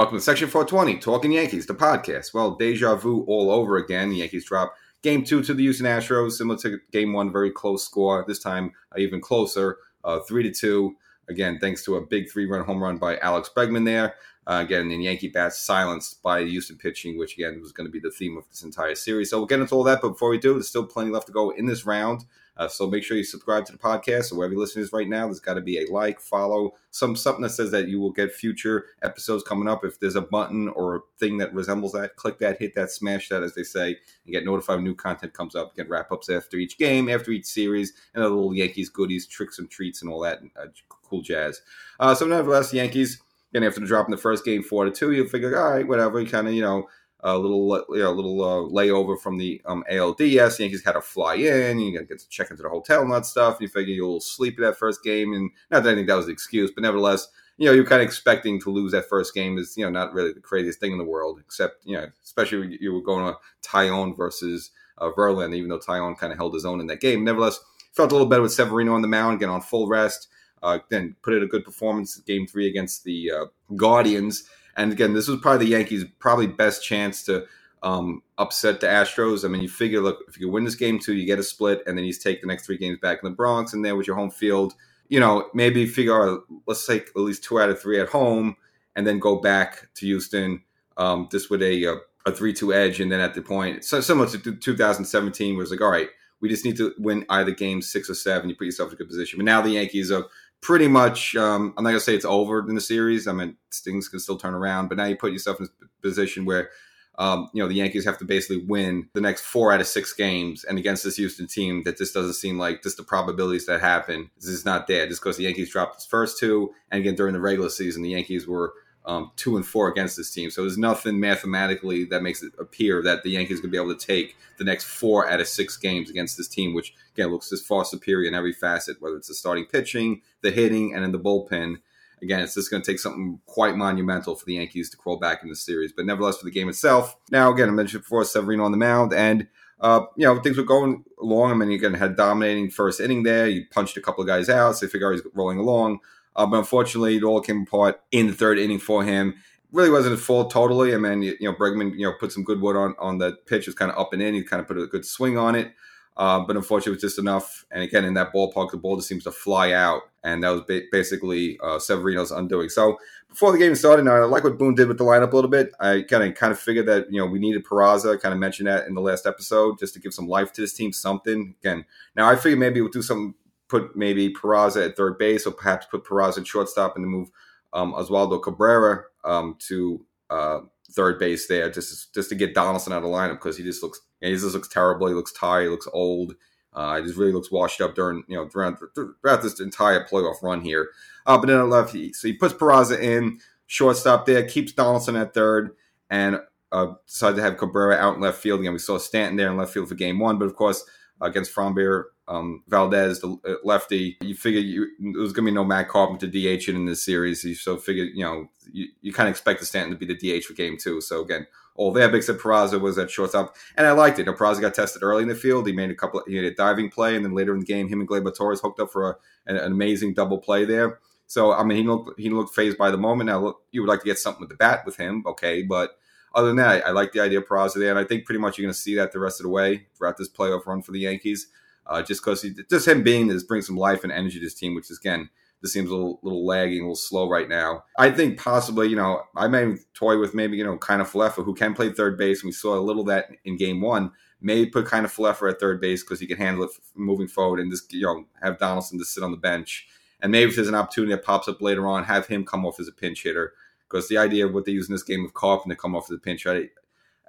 Welcome to Section 420, Talking Yankees, the podcast. Well, deja vu all over again. The Yankees drop game two to the Houston Astros, similar to game one, very close score. This time, uh, even closer, uh, three to two. Again, thanks to a big three-run home run by Alex Bregman there. Uh, again, and Yankee bats silenced by Houston pitching, which again was going to be the theme of this entire series. So we'll get into all that, but before we do, there's still plenty left to go in this round. Uh, so make sure you subscribe to the podcast or wherever you listen to this right now. There's got to be a like, follow, some something that says that you will get future episodes coming up. If there's a button or a thing that resembles that, click that, hit that, smash that, as they say, and get notified when new content comes up. Get wrap ups after each game, after each series, and other little Yankees goodies, tricks and treats, and all that uh, cool jazz. Uh, so nevertheless, Yankees. And after dropping the first game four to two, you figure, all right, whatever. You kind of, you know, a little you know, little uh, layover from the um, ALDS. Yankees had to fly in. You got to get to check into the hotel and that stuff. And you figure you'll sleep that first game. And not that I think that was the excuse, but nevertheless, you know, you're kind of expecting to lose that first game is, you know, not really the craziest thing in the world, except, you know, especially you were going to Taillon versus uh, even though Taillon kind of held his own in that game. Nevertheless, felt a little better with Severino on the mound, getting on full rest. Uh, then put in a good performance game three against the uh, Guardians and again, this was probably the Yankees' probably best chance to um, upset the Astros. I mean, you figure, look, if you win this game two, you get a split, and then you take the next three games back in the Bronx, and there was your home field. You know, maybe figure out let's take at least two out of three at home, and then go back to Houston um, just with a a three two edge, and then at the point, so similar to 2017, was like, all right, we just need to win either game six or seven. You put yourself in a good position. But now the Yankees are pretty much. Um, I'm not gonna say it's over in the series. I mean, things can still turn around, but now you put yourself in a position where. Um, you know the Yankees have to basically win the next four out of six games, and against this Houston team, that just doesn't seem like just the probabilities that happen This is not there. Just because the Yankees dropped its first two, and again during the regular season, the Yankees were um, two and four against this team. So there's nothing mathematically that makes it appear that the Yankees could be able to take the next four out of six games against this team, which again looks as far superior in every facet, whether it's the starting pitching, the hitting, and in the bullpen. Again, it's just going to take something quite monumental for the Yankees to crawl back in the series. But nevertheless, for the game itself, now again, I mentioned before Severino on the mound, and uh, you know things were going along. I mean, you again, had dominating first inning there. He punched a couple of guys out, so you figure he's rolling along. Uh, but unfortunately, it all came apart in the third inning for him. Really wasn't his fault totally. I mean, you, know, Bregman, you know, put some good wood on on the pitch. It was kind of up and in. He kind of put a good swing on it. Uh, but unfortunately, it was just enough. And again, in that ballpark, the ball just seems to fly out, and that was ba- basically uh, Severino's undoing. So before the game started, now I like what Boone did with the lineup a little bit. I kind of kind of figured that you know we needed Peraza. I kind of mentioned that in the last episode, just to give some life to this team, something. Again, now I figured maybe we'll do some put maybe Peraza at third base, or perhaps put Peraza at shortstop and move um, Oswaldo Cabrera um, to uh, third base there, just just to get Donaldson out of the lineup because he just looks he just looks terrible. He looks tired. He looks old. Uh, he just really looks washed up during you know throughout, throughout this entire playoff run here. Uh, but then the left, he, so he puts Peraza in shortstop there, keeps Donaldson at third, and uh, decided to have Cabrera out in left field again. We saw Stanton there in left field for game one, but of course against Framber um, Valdez, the uh, lefty. You figure you, there was going to be no Matt Carpenter DH in this series. You so figure you know you, you kind of expect the Stanton to be the DH for game two. So again, all there. Said Peraza was at shortstop, and I liked it. Know, Peraza got tested early in the field. He made a couple. He had a diving play, and then later in the game, him and Gleyber Torres hooked up for a, an, an, amazing double play there. So I mean, he looked he looked phased by the moment. Now you would like to get something with the bat with him, okay, but. Other than that, I, I like the idea of Peraza there, and I think pretty much you're going to see that the rest of the way throughout this playoff run for the Yankees uh, just because just him being this brings some life and energy to this team, which is again this seems a little, little lagging, a little slow right now. I think possibly, you know, I may toy with maybe, you know, Kiner-Falefa, who can play third base. And we saw a little that in game one. Maybe put Kiner-Falefa at third base because he can handle it moving forward and just, you know, have Donaldson to sit on the bench. And maybe if there's an opportunity that pops up later on, have him come off as a pinch hitter. Because the idea of what they use in this game of Carpenter to come off as a pinch hitter,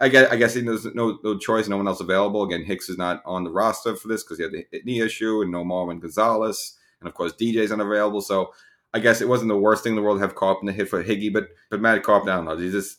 I guess, I guess there's no, no choice, no one else available. Again, Hicks is not on the roster for this because he had the knee issue, and no Marwin Gonzalez, and of course DJ's unavailable. So I guess it wasn't the worst thing in the world to have Carpenter hit for Higgy, but but Matt Carpenter, I don't know. He just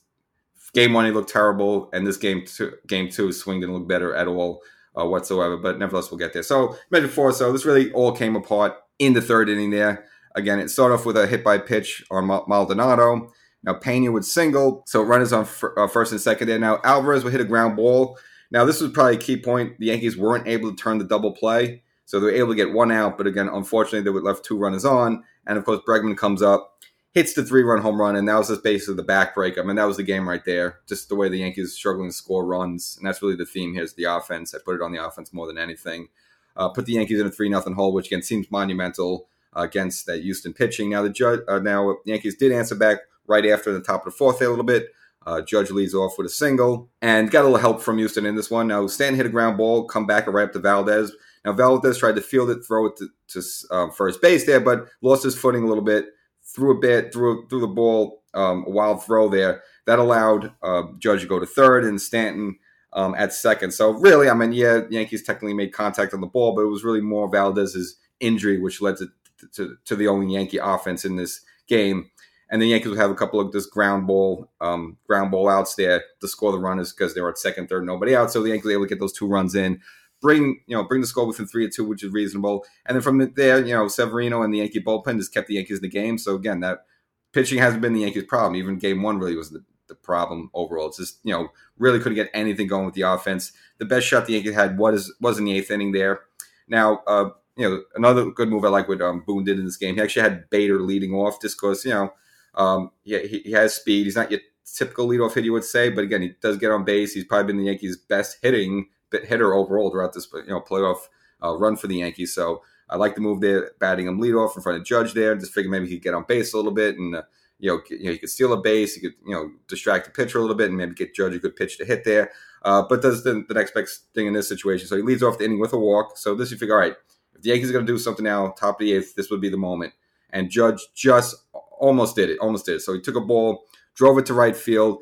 game one he looked terrible, and this game two, game two swing didn't look better at all uh, whatsoever. But nevertheless, we'll get there. So mentioned before, so this really all came apart in the third inning. There again, it started off with a hit by pitch on Maldonado. Now Pena would single, so runners on uh, first and second there. Now Alvarez would hit a ground ball. Now this was probably a key point. The Yankees weren't able to turn the double play, so they were able to get one out. But again, unfortunately, they were left two runners on, and of course Bregman comes up hits the three run home run, and that was just basically the backbreak. I mean, that was the game right there. Just the way the Yankees struggling to score runs, and that's really the theme here is the offense. I put it on the offense more than anything. Uh, put the Yankees in a three nothing hole, which again seems monumental uh, against that Houston pitching. Now the judge, uh, now the Yankees did answer back right after the top of the fourth there a little bit. Uh, judge leads off with a single and got a little help from Houston in this one. Now Stanton hit a ground ball, come back and right up to Valdez. Now Valdez tried to field it, throw it to, to um, first base there, but lost his footing a little bit. Threw a bit, threw threw the ball, um, a wild throw there that allowed uh, Judge to go to third and Stanton um, at second. So really, I mean, yeah, Yankees technically made contact on the ball, but it was really more Valdez's injury which led to to, to the only Yankee offense in this game. And the Yankees would have a couple of just ground ball, um, ground ball outs there to score the runners because they were at second, third, nobody out. So the Yankees were able to get those two runs in, bring you know bring the score within three or two, which is reasonable. And then from there, you know Severino and the Yankee bullpen just kept the Yankees in the game. So again, that pitching hasn't been the Yankees' problem. Even Game One really was the, the problem overall. It's just you know really couldn't get anything going with the offense. The best shot the Yankees had was was in the eighth inning there. Now, uh, you know, another good move I like what um, Boone did in this game. He actually had Bader leading off just because, you know, um, he, he has speed. He's not your typical leadoff hit, you would say, but again, he does get on base. He's probably been the Yankees' best hitting hitter overall throughout this, you know, playoff uh, run for the Yankees. So I like the move there, batting him leadoff in front of Judge there. Just figure maybe he could get on base a little bit and, uh, you know, you know, he could steal a base. He could, you know, distract the pitcher a little bit and maybe get Judge a good pitch to hit there. Uh, but does the, the next best thing in this situation. So he leads off the inning with a walk. So this you figure, all right, if the Yankees are going to do something now, top of the eighth, this would be the moment. And Judge just almost did it, almost did it. So he took a ball, drove it to right field,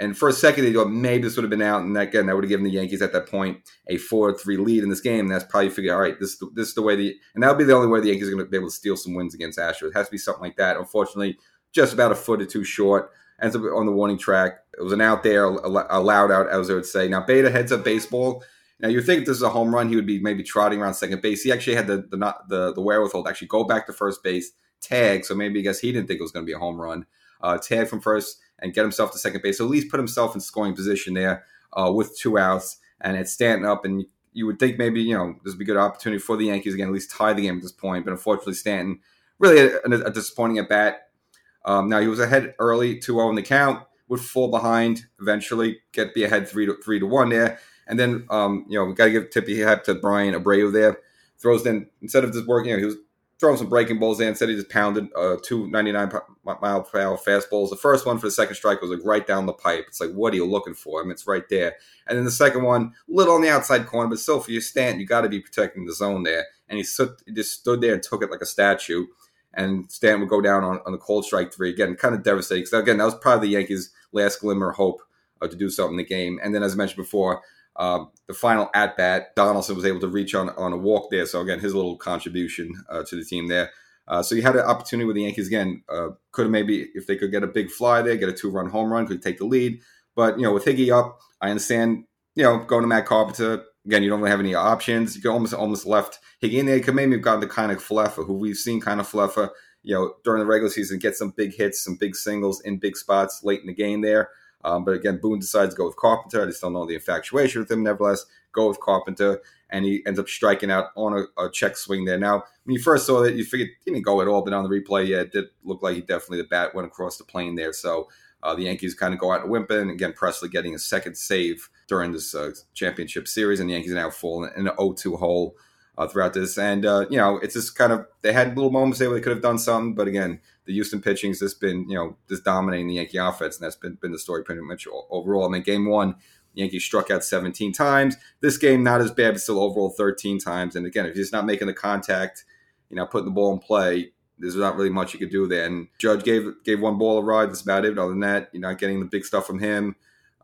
and for a second they thought maybe this would have been out, and that again that would have given the Yankees at that point a four-three lead in this game. And that's probably figured, all right, this this is the way the and that would be the only way the Yankees are going to be able to steal some wins against Astros. It has to be something like that. Unfortunately, just about a foot or two short. Ends up on the warning track. It was an out there, a loud out, as I would say. Now Bader heads up baseball now you think this is a home run, he would be maybe trotting around second base. He actually had the the not the, the wherewithal to actually go back to first base, tag. So maybe I guess he didn't think it was going to be a home run. Uh, tag from first and get himself to second base. So at least put himself in scoring position there uh, with two outs, and it's Stanton up. And you would think maybe you know this would be a good opportunity for the Yankees again, at least tie the game at this point. But unfortunately, Stanton really a, a disappointing at bat. Um, now he was ahead early, 2-0 in the count, would fall behind eventually, get be ahead three to three to one there. And then, um, you know, we got to give tippy hat to Bryan Abreu there. Throws then, instead of just working, you know, he was throwing some breaking balls in. Said he just pounded uh, two 99 mile per hour fastballs. The first one for the second strike was like right down the pipe. It's like, what are you looking for? I mean, it's right there. And then the second one, little on the outside corner, but still for your stand, you got to be protecting the zone there. And he, stood, he just stood there and took it like a statue. And Stanton would go down on, on a cold strike three. Again, kind of devastating. Because, again, that was probably the Yankees' last glimmer of hope uh, to do something in the game. And then, as I mentioned before, um, the final at bat, Donaldson was able to reach on on a walk there. So again, his little contribution uh, to the team there. Uh, so you had an opportunity with the Yankees again. Uh, could have maybe if they could get a big fly there, get a two run home run, could take the lead. But you know, with Higgy up, I understand. You know, going to Matt Carpenter again, you don't really have any options. You almost almost left Higgy in there. Could maybe have gotten the Kiner-Falefa, who we've seen Kiner-Falefa, you know, during the regular season, get some big hits, some big singles in big spots late in the game there. Um, but again, Boone decides to go with Carpenter. I just don't know the infatuation with him. Nevertheless, go with Carpenter, and he ends up striking out on a, a check swing there. Now, when you first saw that, you figured he didn't go at all, but on the replay, yeah, it did look like he definitely the bat went across the plane there. So uh, the Yankees kind of go out and whimping. Again, Pressly getting a second save during this uh, championship series, and the Yankees now fall in an 0-2 hole uh, throughout this. And uh, you know, it's just kind of they had little moments there where they could have done something, but again, the Houston pitching's just been you know just dominating the Yankee offense, and that's been been the story pretty much overall. I mean, game one. Yankees struck out 17 times. This game not as bad, but still overall 13 times. And again, if you're just not making the contact, you know, putting the ball in play, there's not really much you could do there. Judge gave gave one ball a ride. That's about it. Other than that, you're not getting the big stuff from him.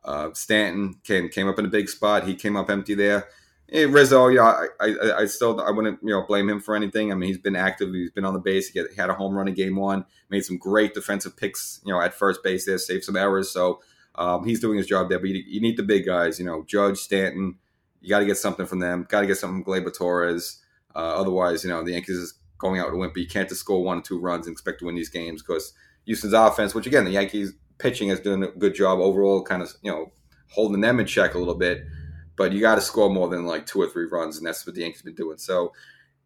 Uh, Stanton came came up in a big spot. He came up empty there. Hey, Rizzo, you know, I, I, I, still I wouldn't you know blame him for anything. I mean, he's been active. He's been on the base. He, had a home run in game one. Made some great defensive picks. You know, at first base there, saved some errors. So um, he's doing his job there. But you, you, need the big guys. You know, Judge, Stanton. You got to get something from them. Got to get something from Gleyber Torres. Uh, otherwise, you know, the Yankees is going out with a limp. You can't just score one or two runs and expect to win these games because Houston's offense, which again the Yankees pitching has done a good job overall, kind of you know holding them in check a little bit but you got to score more than like two or three runs, and that's what the Yankees been doing. So,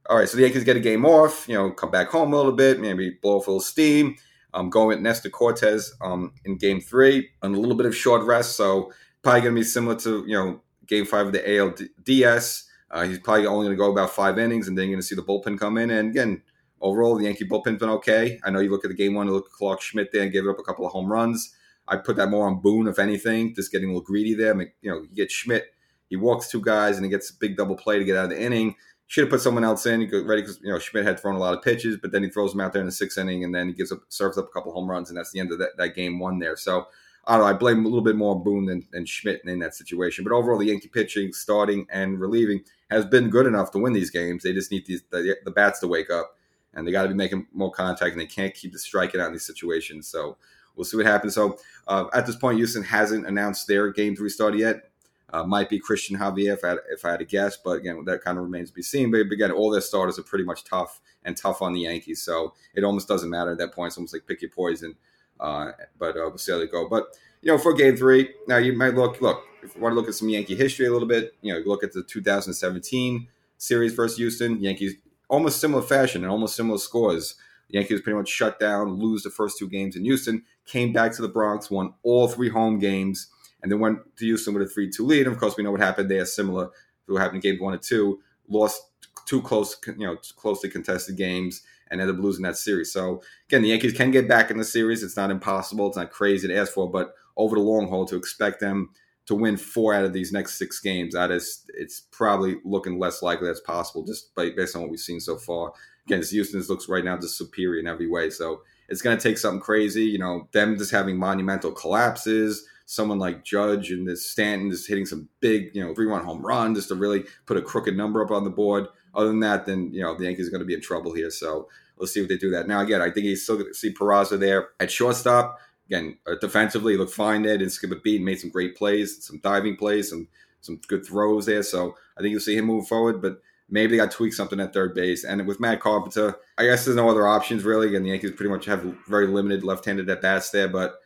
all right, so the Yankees get a game off, you know, come back home a little bit, maybe blow off a little steam. I'm going with Nestor Cortes um, in game three on a little bit of short rest. So probably going to be similar to, you know, game five of the ALDS. Uh, he's probably only going to go about five innings and then you're going to see the bullpen come in. And again, overall, the Yankee bullpen's been okay. I know you look at the game one, look at Clarke Schmidt there and gave up a couple of home runs. I put that more on Boone, if anything, just getting a little greedy there. I mean, you know, you get Schmidt, he walks two guys and he gets a big double play to get out of the inning. Should have put someone else in. You ready because you know Schmidt had thrown a lot of pitches, but then he throws him out there in the sixth inning, and then he gives up, serves up a couple home runs, and that's the end of that, that game one there. So I don't know. I blame a little bit more Boone than, than Schmidt in that situation. But overall, the Yankee pitching, starting and relieving, has been good enough to win these games. They just need these, the, the bats to wake up, and they got to be making more contact, and they can't keep the striking out in these situations. So we'll see what happens. So uh, at this point, Houston hasn't announced their game three start yet. Uh, might be Christian Javier if I, had, if I had guess, but again, that kind of remains to be seen. But again, all their starters are pretty much tough and tough on the Yankees, so it almost doesn't matter at that point. It's almost like pick your poison. Uh, but uh, we'll see how they go. But you know, for game three, now you might look look if you want to look at some Yankee history a little bit. You know, look at the 2017 series versus Houston. Yankees almost similar fashion and almost similar scores. The Yankees pretty much shut down, lose the first two games in Houston, came back to the Bronx, won all three home games and then went to Houston with a 3 2 lead. And of course, we know what happened there, similar to what happened in game one and two. Lost two close, you know, closely contested games and ended up losing that series. So again, the Yankees can get back in the series. It's not impossible. It's not crazy to ask for, but over the long haul, to expect them to win four out of these next six games, that is, it's probably looking less likely that's possible just by, based on what we've seen so far. Again, Houston looks right now just superior in every way. So it's going to take something crazy. You know, them just having monumental collapses someone like Judge and this Stanton is hitting some big, you know, three run home run just to really put a crooked number up on the board. Other than that, then you know the Yankees are going to be in trouble here. So let's see if they do that. Now again, I think he's still going to see Peraza there at shortstop. Again, uh, defensively, looked fine there. Didn't skip a beat. Made some great plays, some diving plays, some some good throws there. So I think you'll see him move forward. But maybe they got to tweak something at third base. And with Matt Carpenter, I guess there's no other options really. And the Yankees pretty much have very limited left-handed at bats there, but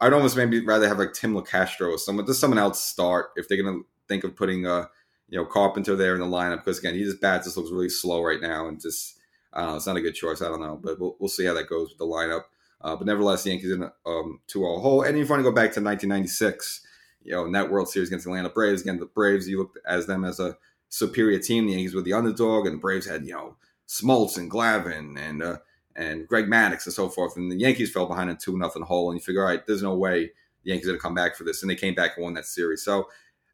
I'd almost maybe rather have like Tim Locastro or someone, just someone else start if they're gonna think of putting uh, you know Carpenter there in the lineup. Because again he just bats just looks really slow right now and just know it's not a good choice. I don't know. But we'll, we'll see how that goes with the lineup. Uh, but nevertheless the Yankees in a um, two all hole. And if you want to go back to 1996 you know in that World Series against the Atlanta Braves again the Braves you looked as them as a superior team the Yankees were the underdog and the Braves had you know Smoltz and Glavine and uh, and Greg Maddux and so forth. And the Yankees fell behind in two nothing hole, and you figure, all right, there's no way the Yankees are to come back for this, and they came back and won that series. So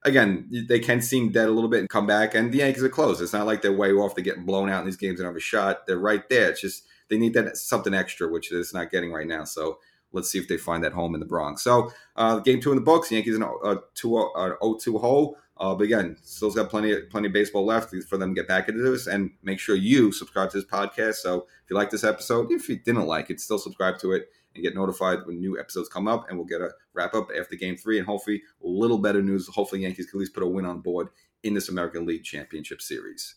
again, they can seem dead a little bit and come back, and the Yankees are close. It's not like they're way off; they're getting blown out in these games and have a shot. They're right there. It's just they need that something extra, which they're not getting right now. So let's see if they find that home in the Bronx. So uh, game two in the books, Yankees in a, 2 uh, 0-2 hole. Uh, but again, still got plenty of, plenty of baseball left for them to get back into this. And make sure you subscribe to this podcast. So if you like this episode, if you didn't like it, still subscribe to it and get notified when new episodes come up. And we'll get a wrap up after game three. And hopefully, a little better news. Hopefully, Yankees can at least put a win on board in this American League Championship Series.